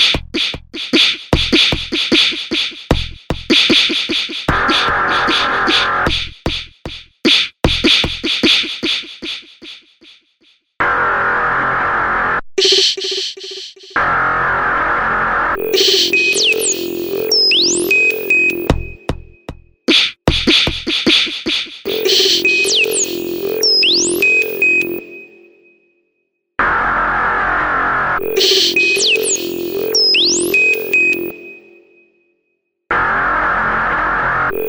you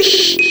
Shh.